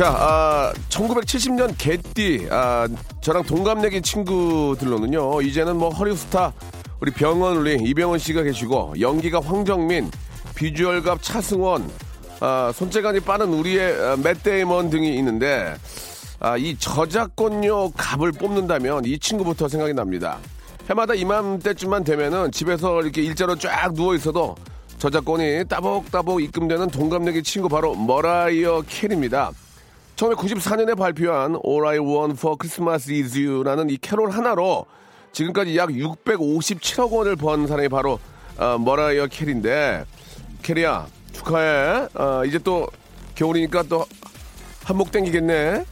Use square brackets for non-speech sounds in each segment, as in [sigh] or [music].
자, 아, 1970년 개띠, 아, 저랑 동갑내기 친구들로는요, 이제는 뭐 허리스타, 우리 병헌이 이병헌 씨가 계시고, 연기갑 황정민, 비주얼갑 차승원, 아, 손재간이 빠른 우리의 아, 맷데이먼 등이 있는데, 아, 이 저작권료 값을 뽑는다면 이 친구부터 생각이 납니다. 해마다 이맘때쯤만 되면은 집에서 이렇게 일자로 쫙 누워 있어도 저작권이 따박따박 입금되는 동갑내기 친구 바로 머라이어 캐리입니다. 1994년에 발표한 All I Want for Christmas is You라는 이 캐롤 하나로 지금까지 약 657억 원을 번 사람이 바로 어, 머라이어 캐리인데 캐리야 축하해. 어, 이제 또 겨울이니까 또 한몫 땡기겠네.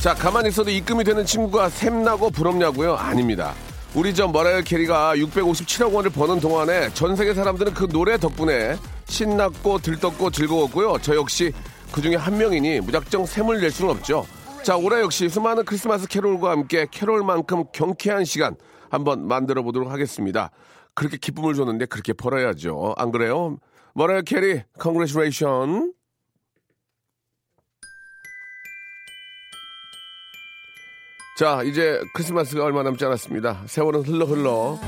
자, 가만히 있어도 입금이 되는 친구가 샘나고 부럽냐고요? 아닙니다. 우리 저 머라이어 캐리가 657억 원을 버는 동안에 전 세계 사람들은 그 노래 덕분에 신났고 들떴고 즐거웠고요. 저 역시 그 중에 한 명이니 무작정 샘을 낼 수는 없죠. 자, 올해 역시 수많은 크리스마스 캐롤과 함께 캐롤만큼 경쾌한 시간 한번 만들어 보도록 하겠습니다. 그렇게 기쁨을 줬는데 그렇게 벌어야죠. 안 그래요? 머라이어 캐리, congratulation. 자, 이제 크리스마스가 얼마 남지 않았습니다. 세월은 흘러 흘러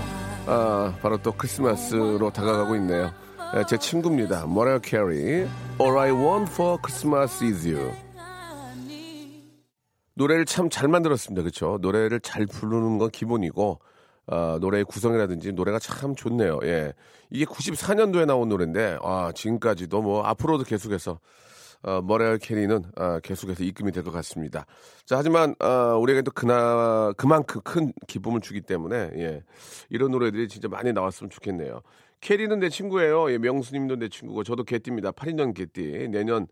아, 바로 또 크리스마스로 다가가고 있네요. 예, 제 친구입니다. 머라이어 캐리. All I want for Christmas is you. 노래를 참 잘 만들었습니다. 그렇죠? 노래를 잘 부르는 건 기본이고 아, 노래의 구성이라든지 노래가 참 좋네요. 예. 이게 94년도에 나온 노래인데 아, 지금까지도 뭐 앞으로도 계속해서 어, 머라이어 캐리는 어, 계속해서 입금이 될 것 같습니다. 자, 하지만 어, 우리에게 또 그나 그만큼 큰 기쁨을 주기 때문에 예, 이런 노래들이 진짜 많이 나왔으면 좋겠네요. 캐리는 내 친구예요. 예, 명수님도 내 친구고 저도 개띠입니다. 82년 개띠. 내년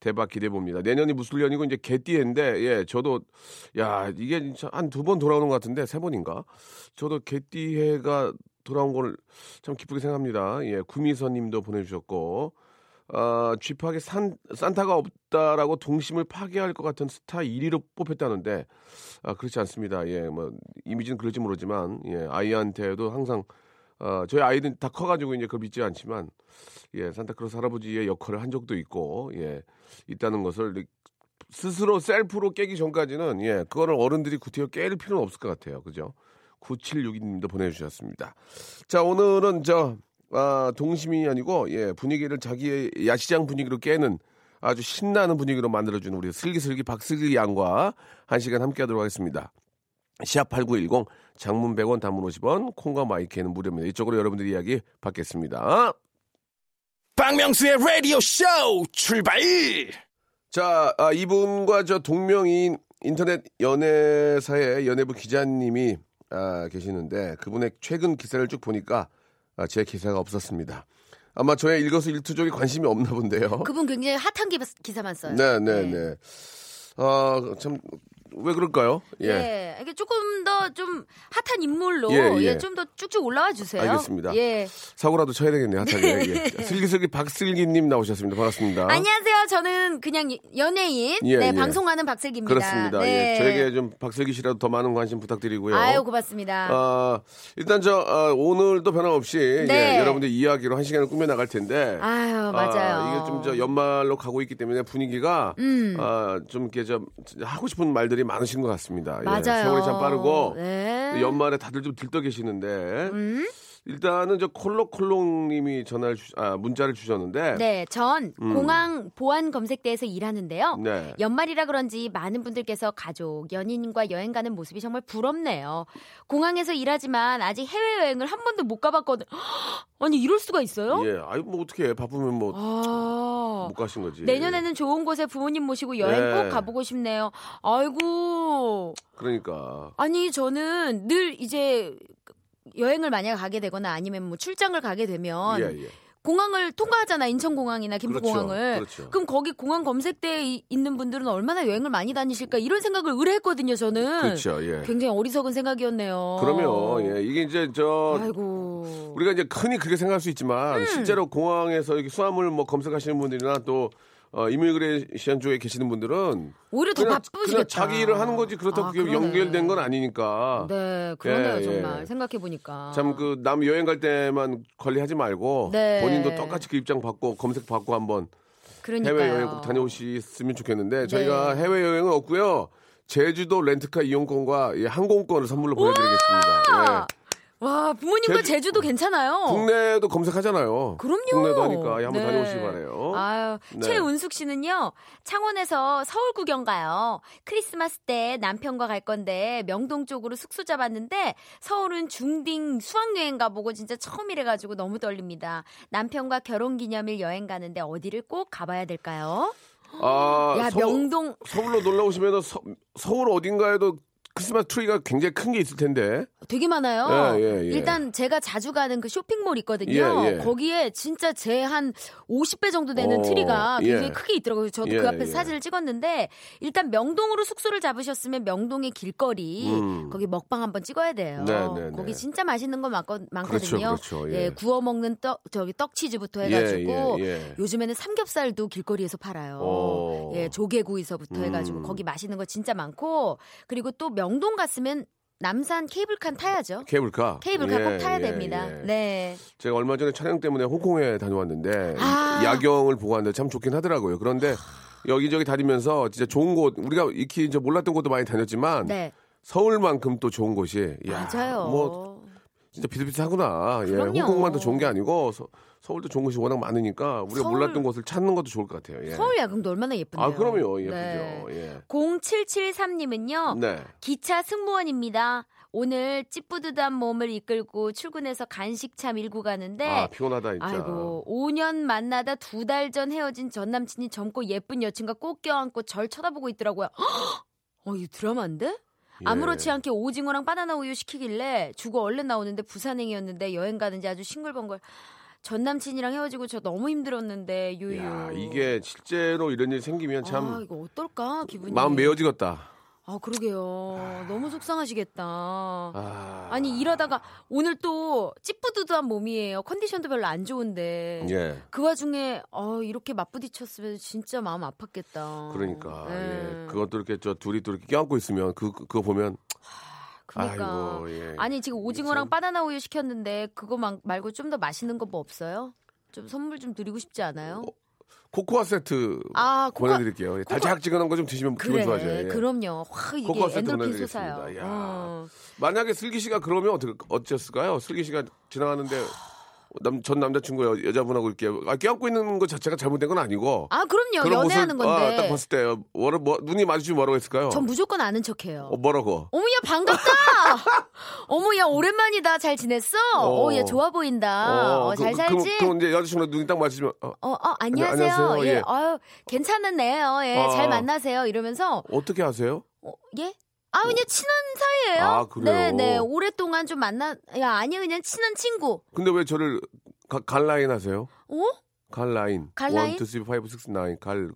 대박 기대해 봅니다. 내년이 무술년이고 이제 개띠해인데 예, 저도 야 이게 진짜 한 두 번 돌아오는 것 같은데 세 번인가? 저도 개띠해가 돌아온 걸 참 기쁘게 생각합니다. 예, 구미선님도 보내주셨고. 어, 쥐팍에 산, 산타가 없다라고 동심을 파괴할 것 같은 스타 1위로 뽑혔다는데, 아, 그렇지 않습니다. 예, 뭐, 이미지는 그럴지 모르지만, 예, 아이한테도 항상, 어, 저희 아이는 다 커가지고 이제 그걸 믿지 않지만, 예, 산타크로스 할아버지의 역할을 한 적도 있고, 예, 있다는 것을 스스로 셀프로 깨기 전까지는, 예, 그거를 어른들이 구태여 깰 필요는 없을 것 같아요. 그죠? 9762님도 보내주셨습니다. 자, 오늘은 저, 아, 동심이 아니고 예, 분위기를 자기의 야시장 분위기로 깨는 아주 신나는 분위기로 만들어주는 우리 슬기슬기 박슬기 양과 한 시간 함께 하도록 하겠습니다. 시합 8910 장문 100원 단문 50원 콩과 마이크는 무료입니다. 이쪽으로 여러분들 이야기 받겠습니다. 박명수의 라디오 쇼 출발! 자, 아, 이분과 저 동명이인 인터넷 연애사의 연예부 기자님이 아, 계시는데 그분의 최근 기사를 쭉 보니까 아, 제 기사가 없었습니다. 아마 저의 일거수 일투족에 관심이 없나 본데요. 그분 굉장히 핫한 기, 기사만 써요. 네, 네, 네. 아, 참, 왜 그럴까요? 예. 예. 이게 조금 더 좀 핫한 인물로 예, 예. 예, 좀 더 쭉쭉 올라와 주세요. 알겠습니다. 예. 사고라도 쳐야 되겠네요, 핫하게. 예. [laughs] 슬기슬기 박슬기님 나오셨습니다. 반갑습니다. 안녕하세요. 저는 그냥 연예인, 예, 네, 예. 방송하는 박슬기입니다. 그렇습니다. 네. 예. 저에게 좀 박슬기 씨라도 더 많은 관심 부탁드리고요. 아유, 고맙습니다. 아, 일단 저 아, 오늘도 변함없이 네. 예, 여러분들 이야기로 한 시간을 꾸며 나갈 텐데. 아유, 맞아요. 아, 이게 좀 저 연말로 가고 있기 때문에 분위기가 음. 아, 좀 이렇게 좀 하고 싶은 말들이 많으신 것 같습니다. 예, 맞아요. 세월이 참 빠르고 네. 연말에 다들 좀 들떠 계시는데 음? 일단은 저 콜록콜록님이 전화를 주, 아, 문자를 주셨는데 네, 전 공항 보안 검색대에서 일하는데요. 음. 네. 연말이라 그런지 많은 분들께서 가족, 연인과 여행 가는 모습이 정말 부럽네요. 공항에서 일하지만 아직 해외 여행을 한 번도 못 가봤거든. [gasps] 아니, 이럴 수가 있어요? 예, 아유 뭐 어떻게 해. 바쁘면 뭐 가신 거지. 내년에는 좋은 곳에 부모님 모시고 여행 네. 꼭 가보고 싶네요. 아이고. 그러니까 아니, 저는 늘 이제 여행을 만약 가게 되거나 아니면 뭐 출장을 가게 되면 예, 예. 공항을 통과하잖아 인천공항이나 김포공항을 그렇죠. 그럼 거기 공항 검색대에 이- 있는 분들은 얼마나 여행을 많이 다니실까 이런 생각을 의뢰했거든요 저는 그렇죠. 예. 굉장히 어리석은 생각이었네요 그러면 예, 이게 이제 저 아이고 우리가 이제 흔히 그렇게 생각할 수 있지만 실제로 공항에서 이렇게 수화물 뭐 검색하시는 분들이나 또 어, 이미그레이션 쪽에 계시는 분들은 오히려 더 바쁘시겠다 그냥 자기 일을 하는 거지 그렇다고 아, 그게. 연결된 건 아니니까 네 그러네요 예, 정말 예. 생각해 보니까 참 그 남 여행 갈 때만 관리하지 말고 네. 본인도 똑같이 그 입장 받고 검색 받고 한번 그러니까요. 해외 여행 꼭 다녀오셨으면 좋겠는데 저희가 네. 해외 여행은 없고요. 제주도 렌트카 이용권과 이 항공권을 선물로 보내드리겠습니다. 예. 와 부모님과 제주- 제주, 도 괜찮아요. 국내도 검색하잖아요. 그럼요. 국내도 하니까 예, 한번 네. 다녀오시기 바래요. 아유, 네. 최은숙 씨는요, 창원에서 서울 구경 가요. 크리스마스 때 남편과 갈 건데, 명동 쪽으로 숙소 잡았는데, 서울은 중딩 수학여행 가보고 진짜 처음이래가지고 너무 떨립니다. 남편과 결혼 기념일 여행 가는데 어디를 꼭 가봐야 될까요? 아, 야, 서울, 명동, 서울로 놀러 오시면 서, 서울 어딘가에도 크리스마스 트리가 굉장히 큰 게 있을 텐데. 되게 많아요. 예, 예, 예. 일단 제가 자주 가는 그 쇼핑몰 있거든요. 예, 예. 거기에 진짜 제 한 50배 정도 되는 어, 트리가 굉장히 예. 크게 있더라고요. 저도 예, 그 앞에서 예. 사진을 찍었는데 일단 명동으로 숙소를 잡으셨으면 명동의 길거리 음. 거기 먹방 한번 찍어야 돼요. 네, 네, 네. 거기 진짜 맛있는 거 많거, 많거든요. 그렇죠, 그렇죠, 예. 구워 먹는 떡 저기 떡치즈부터 해가지고. 요즘에는 삼겹살도 길거리에서 팔아요. 오. 예, 조개구이서부터 음. 해가지고 거기 맛있는 거 진짜 많고 그리고 또 명동 갔으면 남산 케이블카 타야죠. 케이블카. 케이블카 예, 꼭 타야 예, 됩니다. 예. 네. 제가 얼마 전에 촬영 때문에 홍콩에 다녀왔는데 아. 야경을 보고 왔는데 참 좋긴 하더라고요. 그런데 여기저기 다니면서 진짜 좋은 곳 우리가 익히 이제 몰랐던 곳도 많이 다녔지만 네. 서울만큼 또 좋은 곳이 야, 맞아요. 뭐 진짜 비슷비슷하구나. 예, 그럼요. 홍콩만 더 좋은 게 아니고 서, 울도 좋은 곳이 워낙 많으니까 우리가 서울- 몰랐던 곳을 찾는 것도 좋을 것 같아요. 예. 서울 야경도 얼마나 예쁜데요. 아 그럼요 예쁘죠. 네. 예. 0773님은요. 네. 기차 승무원입니다. 오늘 찌뿌드단 몸을 이끌고 출근해서 간식차 밀고 가는데 아 피곤하다 진짜. 아이고 5년 만나다 두 달 전 헤어진 전 남친이 젊고 예쁜 여친과 꼭 껴안고 절 쳐다보고 있더라고요. [gasps] 어, 이 드라마인데? 예. 아무렇지 않게 오징어랑 바나나 우유 시키길래 주고 얼른 나오는데 부산행이었는데 여행 가는지 아주 싱글벙글. 전 남친이랑 헤어지고 저 너무 힘들었는데 유유. 야 이게 실제로 이런 일이 생기면 참 아, 이거 어떨까 기분이. 마음 메어지겠다. 아 그러게요. 너무 속상하시겠다. 아. 아니 일하다가 오늘 또 찌뿌드드한 몸이에요. 컨디션도 별로 안 좋은데. 예. 그 와중에 어, 이렇게 맞부딪혔으면 진짜 마음 아팠겠다. 그러니까 네. 예. 그것도 이렇게 저 둘이 또 이렇게 껴안고 있으면 그 그- 그거 보면 그러니까. 아이고 예. 아니 지금 오징어랑 참. 바나나 우유 시켰는데 그거 막- 말고 좀 더 맛있는 거 뭐 없어요? 좀 선물 좀 드리고 싶지 않아요? 코코아 세트 아, 코코아- 보내드릴게요. 예, 달짝지근한 거 좀 드시면 기분 그래, 좋아져요. 예. 그럼요. 확 이게 코코아 세트 보내드리겠습니다. 야. 어. 만약에 슬기 씨가 그러면 어떻게 어땠을까요? 슬기 씨가 지나가는데 남, 전 남자친구 여, 여자분하고 이렇게 아, 껴안고 있는 것 자체가 잘못된 건 아니고 아 그럼요. 연애하는 모습 아, 건데. 딱 봤을 때 뭐라, 뭐, 눈이 마주치면 뭐라고 했을까요? 전 무조건 아는 척해요. 어, 뭐라고? 어머야 반갑다. [laughs] 어머야 오랜만이다. 잘 지냈어? 어. 어, 얘 좋아 보인다. 어, 그, 잘 그, 살지? 그, 그 이제 여자친구랑 눈이 딱 마주치면 어, 어, 어, 안녕하세요. 네, 안녕하세요. 예, 예. 아유, 괜찮은 애예요. 예, 아. 잘 만나세요. 이러면서, 어떻게 하세요? 어, 예? 아, 그냥 친한 사이예요. 아, 그래요? 네, 네. 오랫동안 좀 만나, 야, 아니, 그냥 친한 친구. 근데 왜 저를 가- 갈 라인 하세요? 어? 갈 라인. 갈 라인? 1, 2, 3, 5, 6, 9, 갈.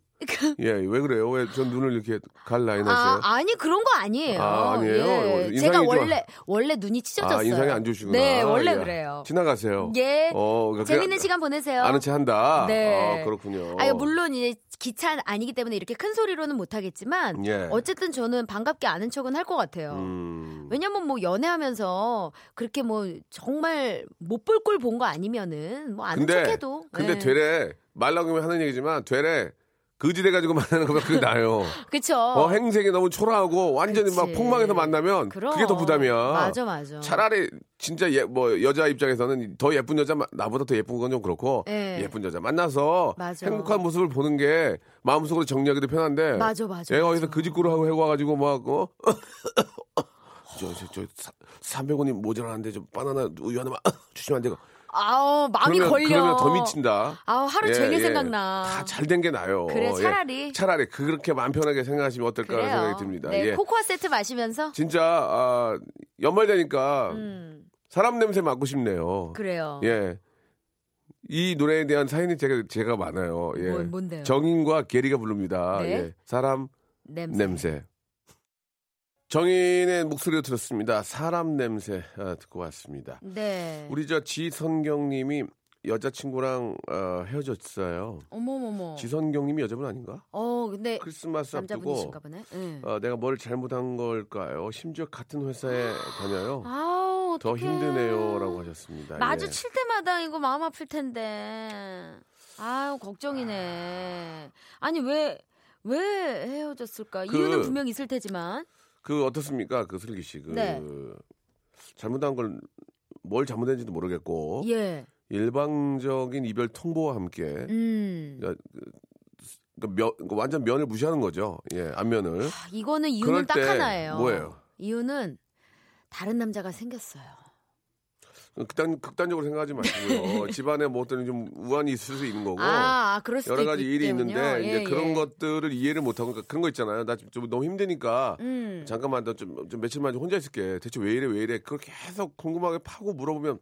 예, 왜 그래요? 왜 전 눈을 이렇게 갈 라인 하세요? 아, 아니, 그런 거 아니에요. 아, 아니에요? 예. 제가. 원래, 원래 눈이 찢어졌어요. 아, 인상이 안 좋으시구나. 네, 원래 예. 그래요. 지나가세요. 예. 어, 그러니까 재밌는 그- 시간 보내세요. 아는 체 한다. 네. 아, 그렇군요. 아니, 물론 이제 기차 아니기 때문에 이렇게 큰 소리로는 못 하겠지만, 예. 어쨌든 저는 반갑게 아는 척은 할 것 같아요. 음. 왜냐면 뭐 연애하면서 그렇게 뭐 정말 못볼걸본거 아니면은 뭐 아는 근데 척해도. 근데 네. 되레 말 나오면 하는 얘기지만 되레 거지돼 가지고 만나는 거보다 그게 나아요. [laughs] 그쵸. 어, 행색이 너무 초라하고 완전히 막 그치. 폭망해서 만나면 그럼. 그게 더 부담이야. 맞아 맞아. 차라리 진짜 예, 뭐 여자 입장에서는 더 예쁜 여자 마- 나보다 더 예쁜 건 좀 그렇고 네. 예쁜 여자 만나서 맞아. 행복한 모습을 보는 게 마음속으로 정리하기도 편한데 맞아 맞아. 맞아. 어디서 그짓구를 하고 해와가지고 막 어? 저저 [laughs] 저, 300원이 모자라는데 좀 바나나 우유 하나만 [laughs] 주시면 안 돼요. 아우 마음이 그러면, 걸려. 그러면 더 미친다. 아우 하루 예, 종일 예. 생각나. 다 잘 된 게 나요. 그래, 예. 차라리. 차라리 그렇게 마음 편하게 생각하시면 어떨까 하는. 생각이 듭니다. 네, 예. 코코아 세트 마시면서. 진짜 아, 연말 되니까 음. 사람 냄새 맡고 싶네요. 그래요. 예. 이 노래에 대한 사연이 제가 제가 많아요. 예. 뭐, 뭔데요? 정인과 게리가 부릅니다. 네. 예. 사람 냄새. 냄새. 정인의 목소리를 들었습니다. 사람 냄새 아, 듣고 왔습니다. 네. 우리 저 지선경님이 여자친구랑 어, 헤어졌어요. 어머머머. 지선경님이 여자분 아닌가? 어, 근데 크리스마스 앞두고. 응. 어, 내가 뭘 잘못한 걸까요? 심지어 같은 회사에 [gasps] 다녀요. 아우, 더. 힘드네요라고 하셨습니다. 예. 마주칠 때마다 이거 마음 아플 텐데. 아유, 걱정이네. 아니, 왜, 왜 헤어졌을까? 그- 이유는 분명 있을 테지만. 그 어떻습니까, 그 슬기 씨? 그 네. 잘못한 걸 뭘 잘못했는지도 모르겠고 예. 일방적인 이별 통보와 함께 음. 야, 그 면, 그 완전 면을 무시하는 거죠. 예, 안면을. 아, 이거는 이유는 딱때 하나예요. 뭐예요? 이유는 다른 남자가 생겼어요. 극단, 극단적으로 생각하지 마시고요. [laughs] 집안에 뭐 어떤 좀 우환이 있을 수 있는 거고. 아, 아, 여러 가지 일이 때문요. 있는데 이제 예, 그런 예. 것들을 이해를 못 하고 그러니까 그런 거 있잖아요. 나 좀 너무 힘드니까 음. 잠깐만 너좀좀 며칠만 좀 혼자 있을게. 대체 왜 이래 왜 이래 그걸 계속 궁금하게 파고 물어보면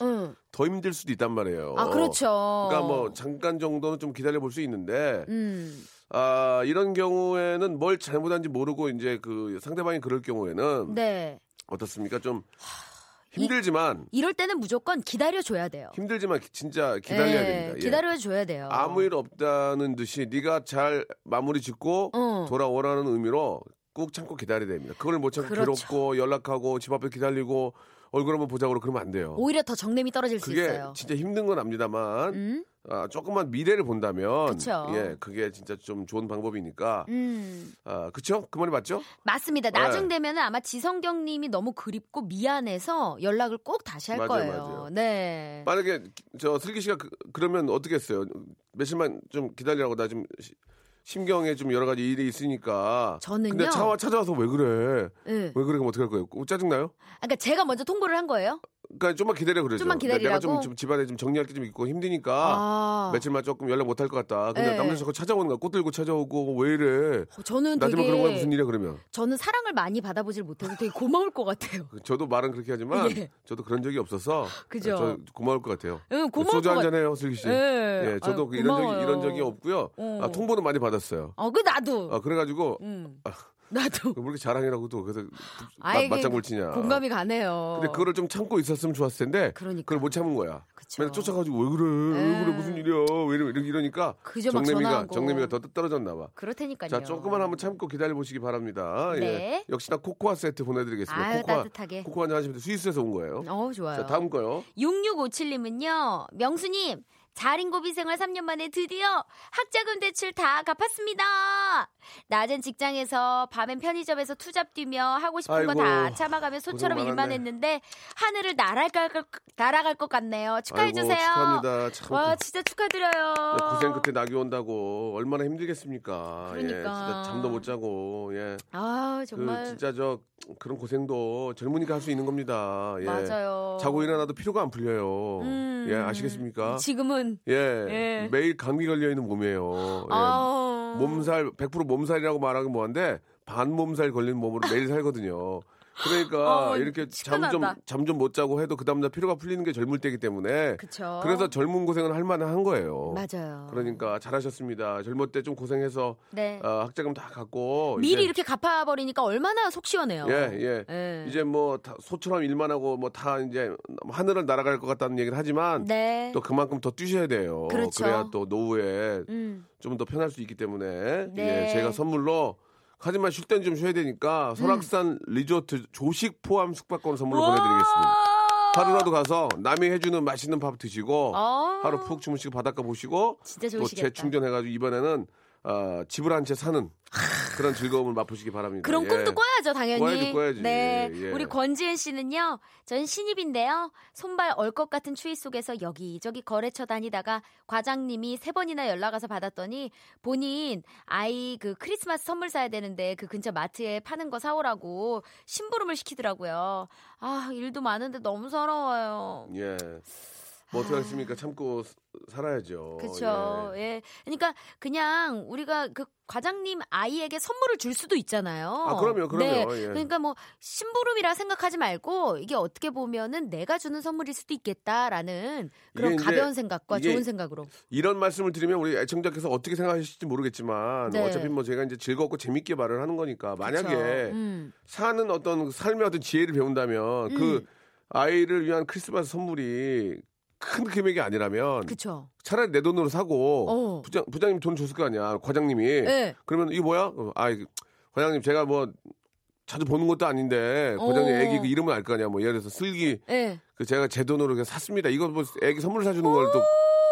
응. 더 힘들 수도 있단 말이에요. 아, 그렇죠. 그러니까 뭐 잠깐 정도는 좀 기다려 볼 수 있는데 음. 아 이런 경우에는 뭘 잘못한지 모르고 이제 그 상대방이 그럴 경우에는 네. 어떻습니까? 좀 힘들지만 이 럴 때는 무조건 기다려줘야 돼요. 힘들지만 기- 진짜 기다려야 예, 됩니다. 예. 기다려줘야 돼요. 아무 일 없다는 듯이 네가 잘 마무리 짓고 어. 돌아오라는 의미로 꾹 참고 기다려야 됩니다. 그걸 못 참고 그렇죠. 괴롭고 연락하고 집 앞에 기다리고 얼굴 한번 보자고 그러면 안 돼요. 오히려 더 정냄이 떨어질 수 그게 있어요. 진짜 힘든 건 압니다만 음? 아, 조금만 미래를 본다면 그쵸. 예 그게 진짜 좀 좋은 방법이니까 음. 아 그쵸 그 말이 맞죠? 맞습니다. 네. 나중 되면은 아마 지성경 님이 너무 그립고 미안해서 연락을 꼭 다시 할 맞아요, 거예요. 맞아요. 네. 만약에 저 슬기 씨가 그, 러면 어떻게 했어요? 며칠만 좀 기다리라고 나 좀 심경에 좀 여러 가지 일이 있으니까. 저는요? 근데 차와 찾아와서 왜 그래? 예. 왜 그래? 그럼 어떻게 할 거예요? 짜증 나요? 그러니까 제가 먼저 통보를 한 거예요. 그러니까 좀만 기다려 그러죠. 좀만 내가 기다리라고? 좀, 좀 집안에 좀 정리할 게 좀 있고 힘드니까 아. 며칠만 조금 연락 못 할 것 같다. 근데 네. 남자 자꾸 찾아오는 거야. 꽃 들고 찾아오고 왜 이래? 어, 저는 나중에 되게 그런 거야 무슨 일이야 그러면? 저는 사랑을 많이 받아보질 못해서 되게 고마울 것 같아요. [laughs] 저도 말은 그렇게 하지만 예. 저도 그런 적이 없어서 그죠. 저 고마울 것 같아요. 응, 고마울 소주 것한 같- 잔 해요, 슬기 씨. 예. 예, 저도 아유, 그 이런 적이. 이런 적이 없고요. 어. 아, 통보는 많이 받았어요. 어, 그 나도. 아, 그래가지고 음. 아. 나도. 왜 이렇게 자랑이라고 또 그래서 아이, 맞, 맞장구 치냐. 공감이 가네요. 근데 그거를 좀 참고 있었으면 좋았을 텐데 그러니까. 그걸 못 참은 거야. 그쵸. 맨날 쫓아가지고 왜 그래? 왜 에. 그래? 무슨 일이야? 왜 이러, 이러- 이러니까 정내미가. 정내미가 더 떨어졌나 봐. 그럴 테니까요. 자, 조금만 한번 참고 기다려 보시기 바랍니다. 네. 예. 역시나 코코아 세트 보내 드리겠습니다. 아유, 코코아, 따뜻하게. 코코아 하시면 스위스에서 온 거예요. 어, 좋아요. 자, 다음 거요. 6657님은요, 명수님, 자린고비 생활 3년 만에 드디어 학자금 대출 다 갚았습니다. 낮은 직장에서 밤엔 편의점에서 투잡 뛰며 하고 싶은 거 다 참아가며 소처럼 일만. 했는데 하늘을 날아갈, 것- 날아갈 것 같네요. 축하해주세요. 축하합니다. 참 와, 진짜 축하드려요. 고생 끝에 낙이 온다고 얼마나 힘들겠습니까? 예, 그러니까. 진짜 잠도 못 자고 예. 아, 정말. 그 진짜 저 그런 고생도 젊으니까 할 수 있는 겁니다. 예. 맞아요. 자고 일어나도 피로가 안 풀려요. 음, 예, 아시겠습니까? 지금은. 예. 예. 매일 감기 걸려 있는 몸이에요. 예. 아. 몸살 100% 몸살이라고 말하기 뭐한데 반 몸살 걸린 몸으로 매일 살거든요. 그러니까 어, 이렇게 잠 좀. 잠 좀 못 자고 해도 그 다음날 피로가 풀리는 게 젊을 때이기 때문에 그쵸. 그래서 젊은 고생을 할 만한 거예요. 맞아요. 그러니까 잘하셨습니다. 젊을 때 좀 고생해서 네. 어, 학자금 다 갖고 미리 이렇게 갚아버리니까 얼마나 속 시원해요. 예, 예. 예. 이제 뭐다 소처럼 일만 하고 뭐 다 이제 하늘을 날아갈 것 같다는 얘기를 하지만 네. 또 그만큼 더 뛰셔야 돼요. 그렇죠. 래야 또 노후에 음. 좀더 편할 수 있기 때문에 네. 예, 제가 선물로 하지만 쉴 땐 좀 쉬어야 되니까 설악산 리조트 조식 포함 숙박권 선물로 보내드리겠습니다. 하루라도 가서 남이 해주는 맛있는 밥 드시고 어. 하루 푹 주무시고 바닷가 보시고 진짜 또 좋으시겠다. 재충전해가지고 이번에는 어, 집을 한 채 사는 그런 즐거움을 맛보시기 바랍니다. 그런 예. 꿈도 꿔야죠, 당연히. 꿔야지, 꿔야지. 네. 예. 우리 권지은 씨는요, 전 신입인데요, 손발 얼것 같은 추위 속에서 여기저기 거래처 다니다가 과장님이 세 번이나 연락 와서 받았더니 본인 아이 그 크리스마스 선물 사야 되는데 그 근처 마트에 파는 거 사오라고 심부름을 시키더라고요. 아, 일도 많은데 너무 서러워요. 예. 뭐 어떻게 하겠습니까? 참고 스- 살아야죠. 그렇죠. 예. 예. 그러니까 그냥 우리가 그 과장님 아이에게 선물을 줄 수도 있잖아요. 아, 그럼요, 그럼요. 네. 예. 그러니까 뭐 심부름이라 생각하지 말고 이게 어떻게 보면은 내가 주는 선물일 수도 있겠다라는 그런 가벼운 생각과 좋은 생각으로. 이런 말씀을 드리면 우리 애청자께서 어떻게 생각하실지 모르겠지만 네. 어차피 뭐 제가 이제 즐겁고 재밌게 말을 하는 거니까 만약에. 음. 사는 어떤 삶의 어떤 지혜를 배운다면 그 음. 아이를 위한 크리스마스 선물이 큰 금액이 아니라면 그쵸. 차라리 내 돈으로 사고 어. 부장 부장님 돈 줬을 거 아니야 과장님이 네. 그러면 이게 뭐야? 어, 아 이거 과장님 제가 뭐 자주 보는 것도 아닌데 과장님 어. 애기 그 이름은 알거 아니야 뭐 예를 들어서 슬기 예. 그 제가 제 돈으로 그냥 샀습니다 이거 뭐 애기 선물 사주는 걸 또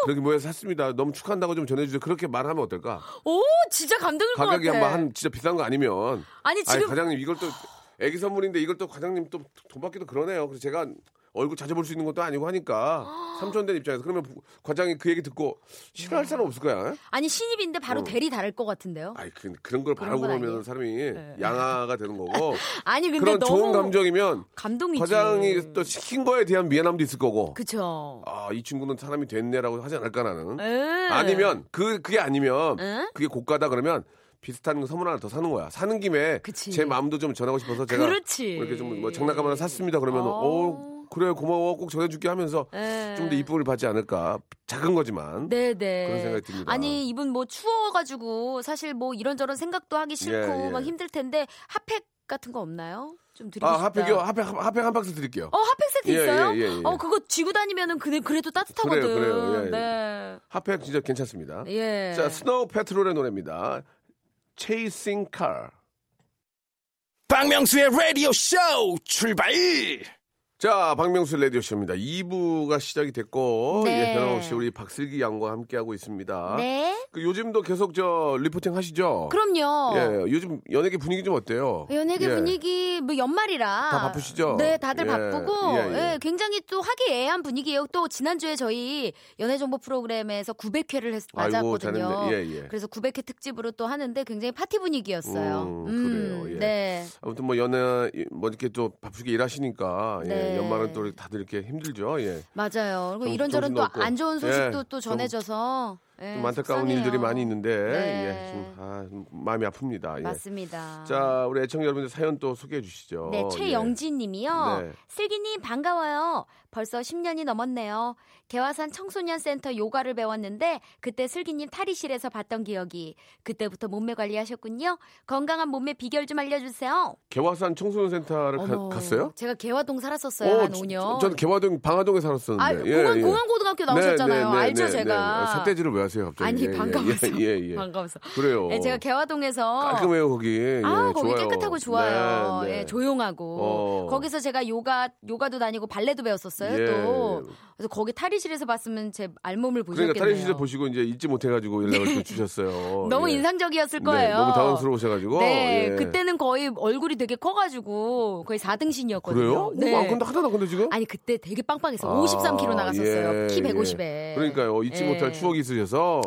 그렇게 뭐해서 샀습니다 너무 축하한다고 좀 전해주세요 그렇게 말하면 어떨까 오, 진짜 감동일 것 가격이. 한번 한 진짜 비싼 거 아니면 아니 아니 지금 과장님 이걸 또 애기 선물인데 이걸 또 과장님 또 돈 받기도 그러네요 그래서 제가 얼굴 자주 볼 수 있는 것도 아니고 하니까 삼촌 된 입장에서 그러면 부- 과장이 그 얘기 듣고 싫어할 사람 없을 거야 아니 신입인데 바로 어. 대리 다를 것 같은데요. 아이 그, 그런 걸 바라고 건 보면 아니에요. 사람이 양아가 되는 거고 [laughs] 아니 근데 그런 너무 좋은 감정이면 감동이지. 과장이 또 시킨 거에 대한 미안함도 있을 거고 그쵸. 아 이 친구는 사람이 됐네라고 하지 않을까 나는 예. 아니면 그 그게 아니면 응? 그게 고가다 그러면 비슷한 거 선물 하나 더 사는 거야 사는 김에 그치. 제 마음도 좀 전하고 싶어서 제가 그렇지. 이렇게 좀 뭐 장난감 하나 샀습니다 그러면 어. 어 그래 고마워 꼭 전해줄게 하면서 예. 좀더 이쁨을 받지 않을까 작은 거지만 네네. 그런 생각이 듭니다. 아니 이분 뭐 추워가지고 사실 뭐 이런저런 생각도 하기 싫고 예, 예. 막 힘들 텐데 핫팩 같은 거 없나요? 좀 드리고 아 싶다. 핫팩이요 핫팩 핫팩 한 박스 드릴게요 어 핫팩 세트 예, 있어요? 예, 예, 예. 어 그거 쥐고 다니면은 그래, 그래도 따뜻하거든. 그래요, 그래요. 예, 예. 네. 핫팩 진짜 괜찮습니다 예. 자 스노우 패트롤의 노래입니다 Chasing Car 박명수의 라디오 쇼 출발! 자, 박명수 라디오쇼입니다. 2부가 시작이 됐고, 네. 예, 변함없이 우리 박슬기 양과 함께하고 있습니다. 네. 그 요즘도 계속 저 리포팅 하시죠? 그럼요. 예, 요즘 연예계 분위기 좀 어때요? 연예계 예. 분위기 뭐 연말이라 다 바쁘시죠? 네, 다들 예, 바쁘고 예, 예. 예, 굉장히 또 화기애애한 분위기예요. 또 지난주에 저희 연예 정보 프로그램에서 900회를 했, 맞았거든요. 예, 예. 그래서 900회 특집으로 또 하는데 굉장히 파티 분위기였어요. 음, 그래요, 예. 네. 아무튼 뭐 연애, 뭐 이렇게 또 바쁘게 일하시니까, 예, 네. 연말은 또 다들 이렇게 힘들죠, 예. 맞아요. 그리고 정- 이런저런 또. 안 좋은 소식도 예, 또 좀- 전해져서 예, 좀 안타까운 속상해요. 일들이 많이 있는데, 네. 예, 좀, 아, 마음이 아픕니다. 예. 맞습니다. 자, 우리 애청자 여러분들 사연 또 소개해 주시죠. 네, 예. 최영진 님이요. 네. 슬기님 반가워요. 벌써 10년이 넘었네요. 개화산 청소년 센터 요가를 배웠는데 그때 슬기님 탈의실에서 봤던 기억이 그때부터 몸매 관리하셨군요. 건강한 몸매 비결 좀 알려주세요. 개화산 청소년 센터를 가- 갔어요? 제가 개화동 살았었어요 한 5년. 저는 개화동 방화동에 살았었는데. 아, 공항, 공항고등학교 나오셨잖아요. 알죠 제가. 삿대질을 왜 하세요 갑자기? 아니 예, 예, 반가워서. 예, 예, 예. 반가워서. 그래요. 예, 제가 개화동에서 깔끔해요 거기. 아, 예, 거기 좋아요. 깨끗하고 좋아요. 네, 네. 예, 조용하고. 어. 거기서 제가 요가, 요가도 다니고 발레도 배웠었어요, 예. 또. 그래서 거기 탈의실에서 봤으면 제 알몸을 보셨겠네요. 그러니까 탈의실에 보시고 이제 잊지 못해가지고 연락을 또 주셨어요. [laughs] 너무 예. 인상적이었을 네, 거예요. 너무 당황스러우셔가지고. 네, 예. 그때는 거의 얼굴이 되게 커가지고 거의 4등신이었거든요. 그래요? 네. 어, 아, 근데 하다나 근데 지금? 아니 그때 되게 빵빵해서 아, 53kg 나갔었어요. 예, 키 예. 150에. 그러니까요 잊지 예. 못할 추억이 있으셔서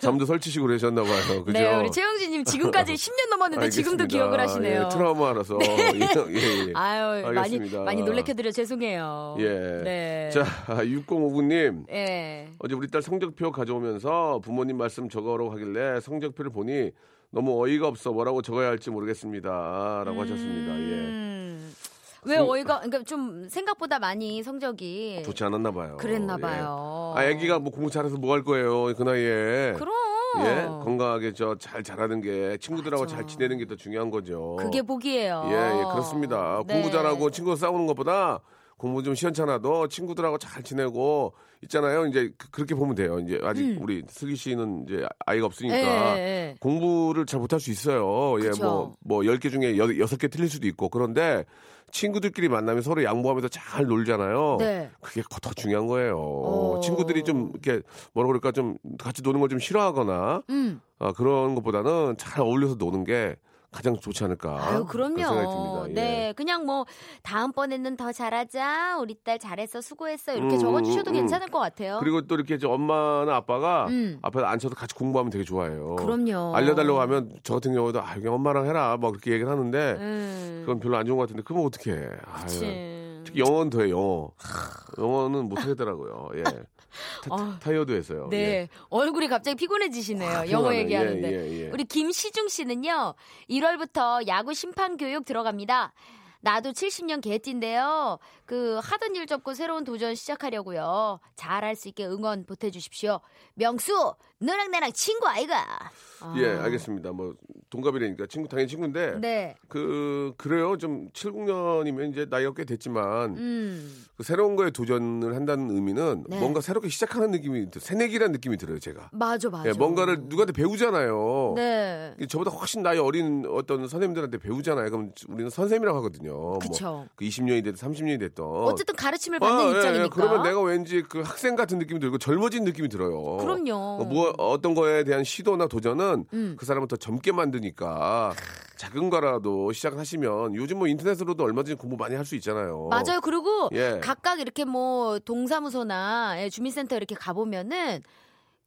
잠도 설치시고 그러셨나 봐요. 그죠? 네, 우리 최영진님 지금까지 [laughs] 10년 넘었는데 지금도. 기억을 하시네요. 예, 트라우마라서. [laughs] 예, 예, 예. 아유, 많이 알겠습니다. 많이 놀래켜드려 죄송해요. 예. 네. 자, [laughs] 6059님. 예. 어제 우리 딸 성적표 가져오면서 부모님 말씀 적어오라고 하길래 성적표를 보니 너무 어이가 없어 뭐라고 적어야 할지 모르겠습니다. 라고 하셨습니다. 예. 음. 왜 어이가 그러니까 좀 생각보다 많이 성적이 좋지 않았나 봐요. 그랬나 봐요. 예. 아, 애기가 뭐 공부 잘해서 뭐 할 거예요. 그 나이에. 그럼 예. 건강하게 저 잘 자라는 게 친구들하고 맞아. 잘 지내는 게 더 중요한 거죠. 그게 복이에요. 예, 예, 그렇습니다. 네. 공부 잘하고 친구 싸우는 것보다 공부 좀 시원찮아도 친구들하고 잘 지내고 있잖아요. 이제 그- 그렇게 보면 돼요. 이제 아직 우리 슬기 씨는 이제 아이가 없으니까 음. 예, 예. 공부를 잘 못할 수 있어요. 예, 그쵸. 뭐, 뭐, 10개 중에 여, 6개 틀릴 수도 있고. 그런데 친구들끼리 만나면 서로 양보하면서 잘 놀잖아요. 네. 그게 더 중요한 거예요. 어. 친구들이 좀 이렇게 뭐라 그럴까 좀 같이 노는 걸 좀 싫어하거나 음. 아, 그런 것보다는 잘 어울려서 노는 게 가장 좋지 않을까. 아유, 그럼요. 예. 네, 그냥 뭐 다음번에는 더 잘하자. 우리 딸 잘했어, 수고했어 이렇게 음, 적어주셔도 음, 음. 괜찮을 것 같아요. 그리고 또 이렇게 저 엄마나 아빠가 음. 앞에 앉혀서 같이 공부하면 되게 좋아해요. 그럼요. 알려달라고 하면 저 같은 경우도 아, 그냥 엄마랑 해라. 막 그렇게 얘기를 하는데 음. 그건 별로 안 좋은 것 같은데 그러면 어떡해. 아유. 그치. 특히 영어는 더해 영어. 영어는 못 하겠더라고요. 예. [laughs] 어. 타이어도 했어요. 네. 예. 얼굴이 갑자기 피곤해지시네요. 아, 영어. 얘기하는데. 예, 예, 예. 우리 김시중 씨는요. 1월부터 야구 심판 교육 들어갑니다. 나도 70년 개띠인데요. 그 하던 일 접고 새로운 도전 시작하려고요. 잘할 수 있게 응원 보태주십시오. 명수, 너랑 나랑 친구 아이가. 아. 예, 알겠습니다. 뭐 동갑이라니까 친구 당연히 친구인데 네. 그 그래요. 좀 70년이면 이제 나이가 꽤 됐지만 음. 그 새로운 거에 도전을 한다는 의미는 네. 뭔가 새롭게 시작하는 느낌이 들- 새내기라는 느낌이 들어요, 제가. 맞아, 맞아. 예, 뭔가를 누구한테 배우잖아요. 네. 저보다 훨씬 나이 어린 어떤 선생님들한테 배우잖아요. 그럼 우리는 선생님이라고 하거든요. 그쵸. 뭐, 그 20년이 됐든 30년이 됐든. 어쨌든 가르침을 받는 아, 예, 예. 입장이니까. 그러면 내가 왠지 그 학생 같은 느낌이 들고 젊어진 느낌이 들어요. 그럼요. 어, 뭐 어떤 거에 대한 시도나 도전은 음. 그 사람을 더 젊게 만드니까 작은 거라도 시작하시면 요즘 뭐 인터넷으로도 얼마든지 공부 많이 할 수 있잖아요. 맞아요. 그리고 예. 각각 이렇게 뭐 동사무소나 예, 주민센터 이렇게 가보면은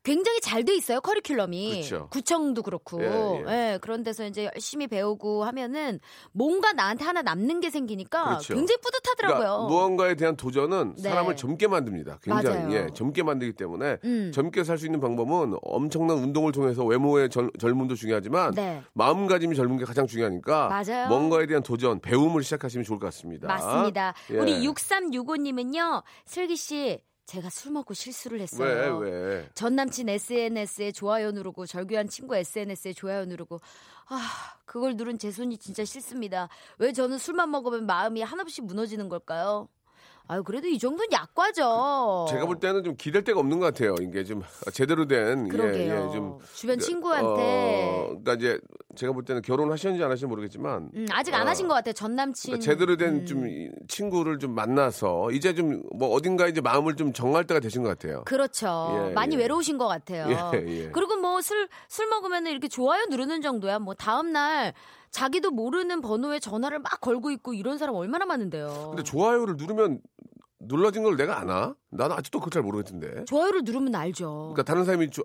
굉장히 잘 돼 있어요 커리큘럼이 그쵸. 구청도 그렇고 예, 예. 예, 그런 데서 이제 열심히 배우고 하면은 뭔가 나한테 하나 남는 게 생기니까 그렇죠. 굉장히 뿌듯하더라고요. 그러니까 무언가에 대한 도전은 네. 사람을 젊게 만듭니다. 굉장히 맞아요. 예, 젊게 만들기 때문에 음. 젊게 살 수 있는 방법은 엄청난 운동을 통해서 외모의 젊, 젊음도 중요하지만 네. 마음가짐이 젊은 게 가장 중요하니까 맞아요. 뭔가에 대한 도전, 배움을 시작하시면 좋을 것 같습니다. 맞습니다. 예. 우리 6365님은요, 슬기 씨, 제가 술 먹고 실수를 했어요. 왜 왜? 전 남친 SNS에 좋아요 누르고 절교한 친구 SNS에 좋아요 누르고 아 그걸 누른 제 손이 진짜 싫습니다. 왜 저는 술만 먹으면 마음이 한없이 무너지는 걸까요? 아유 그래도 이 정도는 약과죠. 제가 볼 때는 좀 기댈 데가 없는 것 같아요. 이게 좀 제대로 된 그러게요. 예, 예, 좀 주변 그, 친구한테 어, 그러니까 이제 제가 볼 때는 결혼하셨는지 안 하셨는지 모르겠지만 음, 아직 안 어, 하신 것 같아요. 전 남친 그러니까 제대로 된 음. 좀 친구를 좀 만나서 이제 좀 뭐 어딘가 이제 마음을 좀 정할 때가 되신 것 같아요. 그렇죠. 예, 많이 예. 외로우신 것 같아요. [laughs] 예, 예. 그리고 뭐술술 먹으면 이렇게 좋아요 누르는 정도야. 뭐 다음 날 자기도 모르는 번호에 전화를 막 걸고 있고 이런 사람 얼마나 많은데요. 근데 좋아요를 누르면 눌러진 걸 내가 아나? 나는 아직도 그걸 잘 모르겠던데. 좋아요를 누르면 알죠. 그러니까 다른 사람이 조-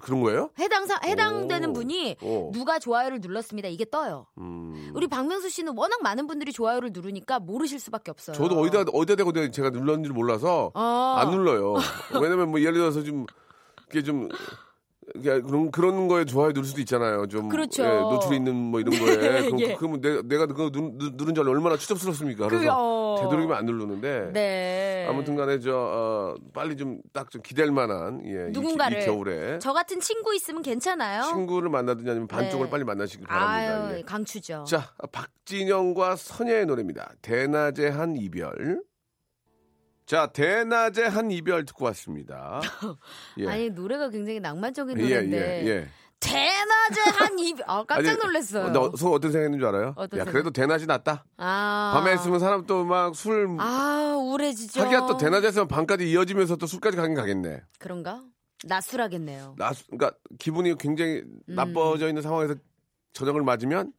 그런 거예요? 해당 사, 해당되는 오. 분이 오. 누가 좋아요를 눌렀습니다. 이게 떠요. 음. 우리 박명수 씨는 워낙 많은 분들이 좋아요를 누르니까 모르실 수밖에 없어요. 저도 어디다 어디다 대고 제가 눌렀는지 몰라서 어. 안 눌러요. 왜냐면 뭐 예를 들어서 좀 이게 좀 그런 그런 거에 좋아요 누를 수도 있잖아요. 좀 그렇죠. 예, 노출이 있는 뭐 이런 거에 [laughs] 그럼, 예. 그러면 내가 내가 그거 누, 누, 누른 줄 얼마나 추접스럽습니까? 그래서 그래요. 되도록이면 안 누르는데 네. 아무튼간에 저 어, 빨리 좀 딱좀 기댈 만한 예, 이- 누군가를 이, 겨울에 저 같은 친구 있으면 괜찮아요. 친구를 만나든지 아니면 반쪽을 네. 빨리 만나시길 바랍니다. 아유, 예. 강추죠. 자, 박진영과 선예의 노래입니다. 대낮의 한 이별. 자, 대낮의 한 이별 듣고 왔습니다. [laughs] 예. 아니 노래가 굉장히 낭만적인 예, 노래인데 예, 예. 대낮에 한 입, 아 [laughs] 깜짝 아니, 놀랐어요. 어, 너, 속 어떤 생각했는 줄 알아요? 어떤 야, 생각? 그래도 대낮이 낫다. 아, 밤에 있으면 사람 또 막 술, 아 우울해지죠. 하기야 또 대낮에서 밤까지 이어지면서 또 술까지 가긴 가겠네. 그런가? 낮술하겠네요. 나, 그러니까 기분이 굉장히 음. 나빠져 있는 상황에서 저녁을 맞으면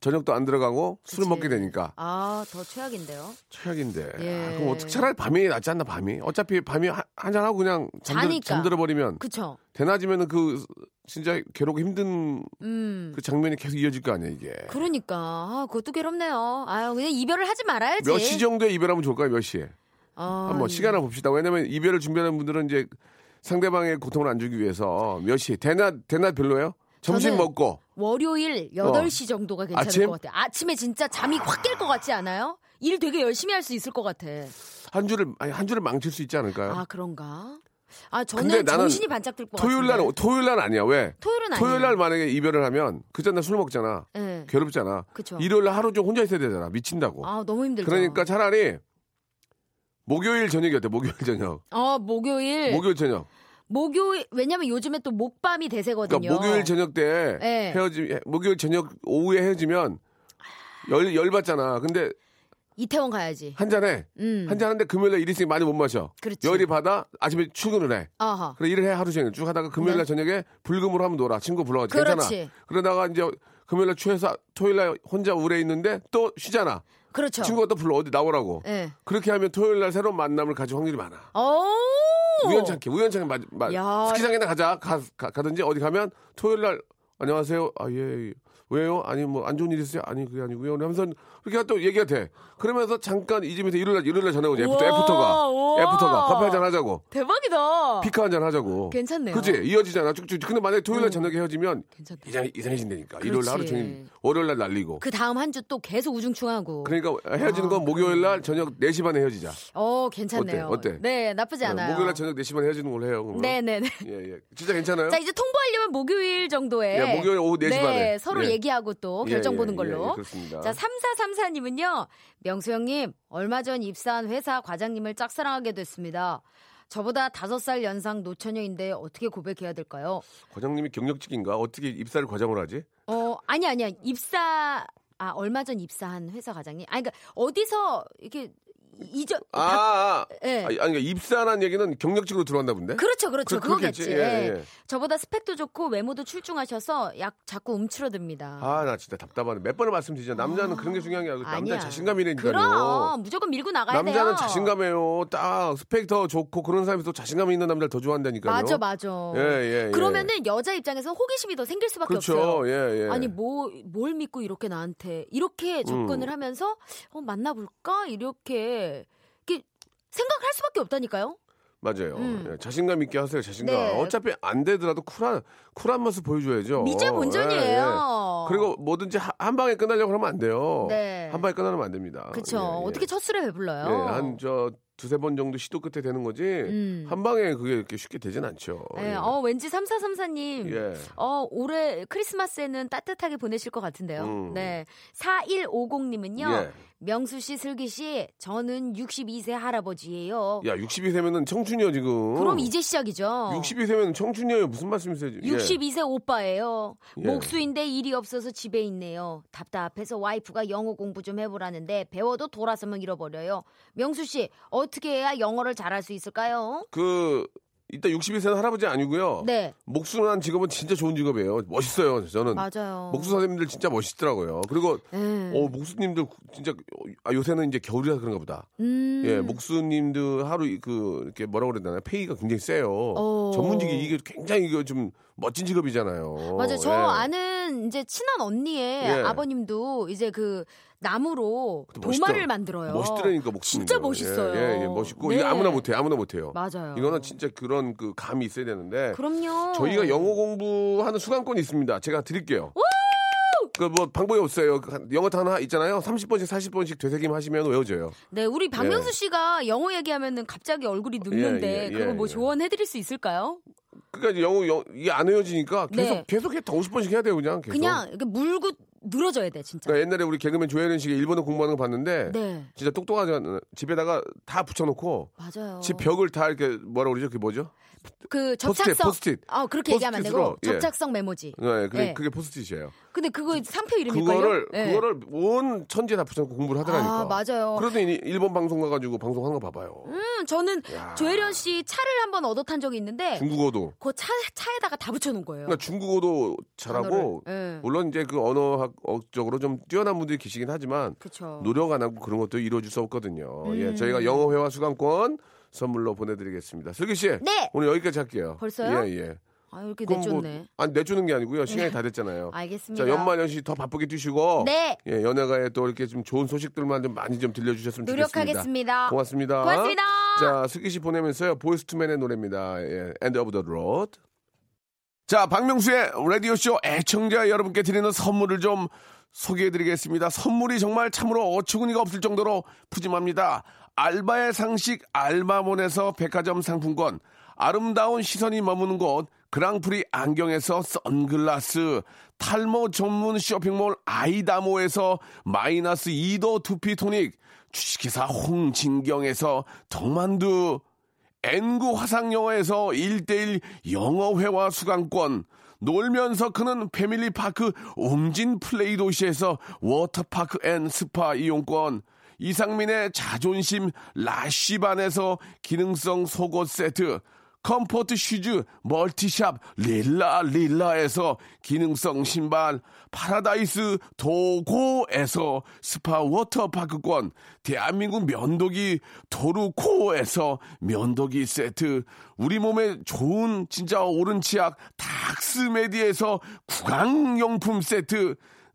저녁도 안 들어가고 술을 그치. 먹게 되니까 아 더 최악인데요. 최악인데. 예. 아, 그럼 어떻게 차라리 밤이 낫지 않나 밤이? 어차피 밤이 한- 한잔하고 그냥 잠들, 자니까. 잠들어 버리면 그쵸? 대낮이면은 그 진짜 괴롭고 힘든 음. 그 장면이 계속 이어질 거 아니야 이게. 그러니까 아, 그것도 괴롭네요. 아유 그냥 이별을 하지 말아야지. 몇 시 정도에 이별하면 좋을까요? 몇 시에? 아, 한번 시간을 봅시다. 왜냐면 이별을 준비하는 분들은 이제 상대방의 고통을 안 주기 위해서 몇 시? 대낮 대낮 별로예요? 점심 먹고 월요일 8시 정도가 괜찮을 어. 아침? 것 같아요. 아침에 진짜 잠이 확 깰 것 같지 않아요? 일 되게 열심히 할 수 있을 것 같아. 한 주를 아니 한 주를 망칠 수 있지 않을까요? 아 그런가? 아 네. 저는 정신이 반짝 들것 같은데. 토요일 날 토요일 날 아니야. 왜? 토요일은 아니에요. 토요일 날 만약에 이별을 하면 그 전날 술 먹잖아. 예. 괴롭잖아. 그쵸. 일요일 날 하루 좀 혼자 있어야 되잖아. 미친다고. 아 너무 힘들죠. 그러니까 차라리 목요일 저녁이 어때? 목요일 저녁. 어 목요일 목요일 저녁. 목요일 왜냐면 요즘에 또 목밤이 대세거든요. 그러니까 목요일 저녁 때 네. 헤어지 목요일 저녁 오후에 헤어지면 열 열받잖아. 근데 이태원 가야지. 한 잔에 음. 한잔 하는데 금요일 날 일 있으니 많이 못 마셔. 그렇지. 열이 받아 아침에 출근을 해. 아하. 그래 일을 해 하루 종일 쭉 하다가 금요일 날 저녁에 불금으로 하면 놀아. 친구 불러가지고 네. 괜찮아. 그러다가 이제 금요일 날 취해서 토요일 날 혼자 우울해 있는데 또 쉬잖아. 그렇죠. 친구가 또 불러 어디 나오라고. 예. 그렇게 하면 토요일 날 새로운 만남을 가질 확률이 많아. 오. 우연찮게 우연찮게 마, 마, 야. 스키장이나 가자 가, 가, 든지 어디 가면 토요일 날 안녕하세요. 아 예. 예. 왜요? 아니 뭐 안 좋은 일 있어요? 아니 그게 아니고요. 하면서 그렇게 또 얘기가 돼. 그러면서 잠깐 이 집에서 일요일 날 일요일 날 전화 오지. 애프터, 애프터가. 애프터가 커피 한잔 하자고. 대박이다. 커피 한잔 하자고. 괜찮네요. 그치? 이어지잖아. 쭉쭉. 근데 만약에 토요일 날 저녁에 헤어지면 괜찮다. 이상, 이상해진다니까. 일요일 날 하루. 종일 월요일 날 날리고. 그 다음 한 주 또 계속 우중충하고. 그러니까 헤어지는 건 목요일 날 저녁 4시 반에 헤어지자. 어, 괜찮네요. 어때? 어때? 네, 나쁘지 않아요. 목요일 날 저녁 4시 반에 헤어지는 걸로 해요. 그러면. 네네네. 예, 예. 진짜 괜찮아요? 자, 이제 통보하려면 목요일 정도에. 예, 목요일 오후 4시 네, 반에. 서로 예. 얘기하고 또 예, 결정 예, 보는 예, 걸로. 예, 그렇습니다. 자, 3434님은요, 명수 형님, 얼마 전 입사한 회사 과장님을 짝사랑하게 됐습니다. 저보다 다섯 살 연상 노처녀인데 어떻게 고백해야 될까요? 과장님이 경력직인가? 어떻게 입사를 과장을 하지? 어, 아니, 아니야. 입사, 아, 얼마 전 입사한 회사 과장님. 아니, 그러니까 어디서 이렇게 이전, 아, 아, 예. 아니, 그러니까 입사란 얘기는 경력직으로 들어왔나 본데? 그렇죠, 그렇죠. 그- 그거겠지. 그렇겠지. 예, 예. 저보다 스펙도 좋고 외모도 출중하셔서 약 자꾸 움츠러듭니다. 아, 나 진짜 답답하네. 몇 번을 말씀드리죠. 남자는 그런 게 중요한 게 아니고 남자 자신감이라니까요. 그럼 무조건 밀고 나가야 돼요. 남자는 자신감이에요. 딱 스펙 더 좋고 그런 사람이 또 자신감 있는 남자를 더 좋아한다니까요. 맞아, 맞아. 예, 예, 예. 그러면은 여자 입장에서 호기심이 더 생길 수밖에 그렇죠. 없어요. 예, 예. 아니 뭐 뭘 믿고 이렇게 나한테 이렇게 접근을 음. 하면서 어, 만나볼까 이렇게 이렇게 생각할 수밖에 없다니까요. 맞아요. 음. 예, 자신감 있게 하세요. 자신감. 네. 어차피 안 되더라도 쿨한 쿨한 모습 보여줘야죠. 미제 본전이에요. 예, 예. 그리고 뭐든지 하- 한 방에 끝나려고 하면 안 돼요. 네. 한 방에 끝나면 안 됩니다. 예. 어떻게 첫 술에 배불러요? 예, 한저 두세 번 정도 시도 끝에 되는 거지. 음. 한 방에 그게 이렇게 쉽게 되진 않죠. 예, 예. 어, 왠지 3434님. 예. 어, 올해 크리스마스에는 따뜻하게 보내실 것 같은데요. 음. 네. 4150님은요. 예. 명수 씨, 슬기 씨, 저는 62세 할아버지예요. 야, 62세면은 청춘이요, 지금. 그럼 이제 시작이죠. 62세면 청춘이에요. 무슨 말씀이세요? 예. 62세 오빠예요. 예. 목수인데 일이 없어서 집에 있네요. 답답해서 와이프가 영어 공부 좀 해보라는데 배워도 돌아서면 잃어버려요. 명수 씨 어떻게 해야 영어를 잘할 수 있을까요? 그 이따 62세는 할아버지 아니고요. 네, 목수란 직업은 진짜 좋은 직업이에요. 멋있어요. 저는 맞아요. 목수 선생님들 진짜 멋있더라고요. 그리고 예. 어, 목수님들 진짜 아, 요새는 이제 겨울이라 그런가 보다. 음. 예, 목수님들 하루 그 이렇게 뭐라고 되나 페이가 굉장히 세요. 어. 전문직이 이게 굉장히 이거 좀 멋진 직업이잖아요. 맞아. 저 예. 아는 이제 친한 언니의 예. 아버님도 이제 그 나무로 도마를 만들어요. 멋있더라니까 목수님. 진짜 멋있어요. 예, 예, 멋있고 네. 이게 아무나 못해, 아무나 못해요. 맞아요. 이거는 진짜 그런 그 감이 있어야 되는데. 그럼요. 저희가 영어 공부하는 수강권이 있습니다. 제가 드릴게요. 그 뭐 방법이 없어요. 그 영어 단어 있잖아요. 30번씩 40번씩 되새김 하시면 외워져요. 네, 우리 박명수 씨가 영어 얘기하면은 갑자기 얼굴이 예, 예, 예, 그거 뭐 예. 조언해 드릴 수 있을까요? 그러니까 영어 영, 이게 안 외워지니까 계속 네. 계속 해 50번씩 해야 돼요, 그냥 계속. 그냥 물고 늘어져야 돼 진짜. 그러니까 옛날에 우리 개그맨 조혜련 씨가 일본어 공부하는 거 봤는데 네, 진짜 똑똑하잖아. 집에다가 다 붙여놓고 맞아요. 집 벽을 다 이렇게 뭐라 그러죠? 그게 뭐죠? 그 포스트잇, 접착성. 포스트잇. 아 그렇게 얘기하면 안 되고 포스트잇으로, 예. 접착성 메모지. 네, 그게, 네. 그게 포스트잇이에요. 근데 그거 상표 이름일걸요? 그거를 네. 그거를 온 천지에 다 붙여놓고 공부를 하더라니까. 아 맞아요. 그러더니 일본 방송 가가지고 방송하는 거 봐봐요. 음 저는 조혜련 씨 차를 한번 얻어 탄 적이 있는데 중국어도. 그 차 차에다가 다 붙여놓은 거예요. 그러니까 중국어도 잘하고. 예. 물론 이제 그 언어학적으로 좀 뛰어난 분들이 계시긴 하지만 그렇죠. 노력 안 하고 그런 것도 이루어질 수 없거든요. 음. 예, 저희가 영어 회화 수강권 선물로 보내드리겠습니다. 슬기 씨, 네. 오늘 여기까지 할게요. 벌써요? 예, 예. 아 이렇게 내쫓네. 뭐, 아니 내주는 게 아니고요. 시간이 다 됐잖아요. 알겠습니다. 자, 연말 연시 더 바쁘게 뛰시고 네. 예, 연예가에 또 이렇게 좀 좋은 소식들만 좀 많이 좀 들려주셨으면 좋겠습니다. 노력하겠습니다. 고맙습니다. 고맙습니다. 자, 슬기 씨 보내면서요. 보이스투맨의 노래입니다. 예, End of the Road. 자, 박명수의 라디오쇼 애청자 여러분께 드리는 선물을 좀 소개해드리겠습니다. 선물이 정말 참으로 어처구니가 없을 정도로 푸짐합니다. 알바의 상식 알바몬에서 백화점 상품권, 아름다운 시선이 머무는 곳 그랑프리 안경에서 선글라스, 탈모 전문 쇼핑몰 아이다모에서 마이너스 2도 두피 토닉, 주식회사 홍진경에서 동만두, N구 화상영어에서 1대1 영어회화 수강권, 놀면서 크는 패밀리파크 웅진 플레이 도시에서 워터파크 and 스파 이용권, 이상민의 자존심 라쉬반에서 기능성 속옷 세트, comfort shoes multi shop 릴라 릴라에서 기능성 신발 파라다이스 도고에서 스파 워터파크권 대한민국 면도기 도루코에서 면도기 세트 우리 몸에 좋은 진짜 오른 치약 닥스메디에서 구강용품 세트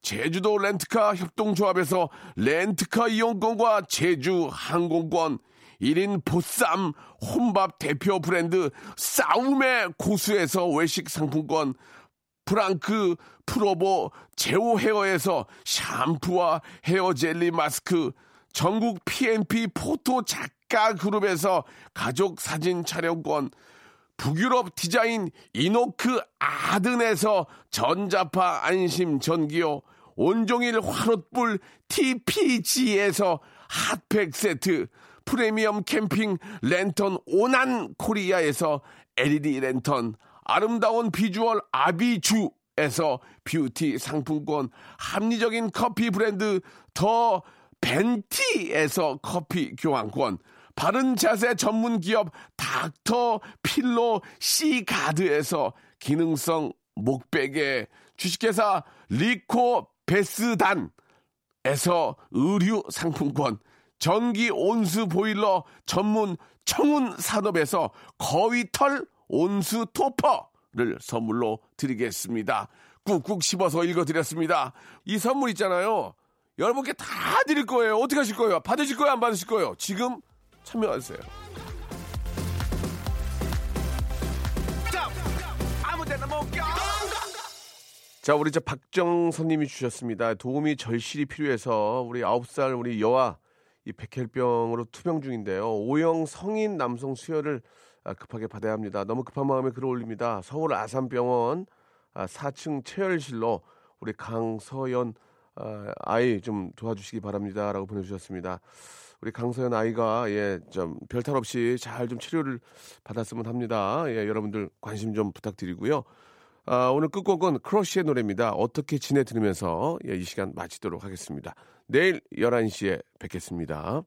제주도 렌트카 협동조합에서 렌트카 이용권과 제주 항공권 1인 보쌈 혼밥 대표 브랜드 싸움의 고수에서 외식 상품권 프랑크 프로보 제오 헤어에서 샴푸와 헤어 젤리 마스크 전국 PNP 포토 작가 그룹에서 가족 사진 촬영권 북유럽 디자인 이노크 아든에서 전자파 안심 전기요. 온종일 화롯불 TPG에서 핫팩 세트 프리미엄 캠핑 랜턴 오난 코리아에서 LED 랜턴 아름다운 비주얼 아비주에서 뷰티 상품권 합리적인 커피 브랜드 더 벤티에서 커피 교환권 바른 자세 전문 기업 닥터 필로 시가드에서 기능성 목베개 주식회사 리코 베스단에서 의류 상품권 전기 온수 보일러 전문 청운 산업에서 거위털 온수 토퍼를 선물로 드리겠습니다. 꾹꾹 씹어서 읽어드렸습니다. 이 선물 있잖아요. 여러분께 다 드릴 거예요. 어떻게 하실 거예요? 받으실 거예요? 안 받으실 거예요? 지금 참여하세요. 자, 우리 저 박정선님이 주셨습니다. 도움이 절실히 필요해서 우리 아홉 살 우리 여아 이 백혈병으로 투병 중인데요. O형 성인 남성 수혈을 아, 급하게 받아야 합니다. 너무 급한 마음에 글을 올립니다. 서울 아산병원 4층 아, 채혈실로 우리 강서연 아, 아이 좀 도와주시기 바랍니다라고 보내주셨습니다. 우리 강서연 아이가 예 좀 별탈 없이 잘 좀 치료를 받았으면 합니다. 예 여러분들 관심 좀 부탁드리고요. 아, 오늘 끝곡은 크러쉬의 노래입니다. 어떻게 지내 들으면서 예, 이 시간 마치도록 하겠습니다. 내일 11시에 뵙겠습니다.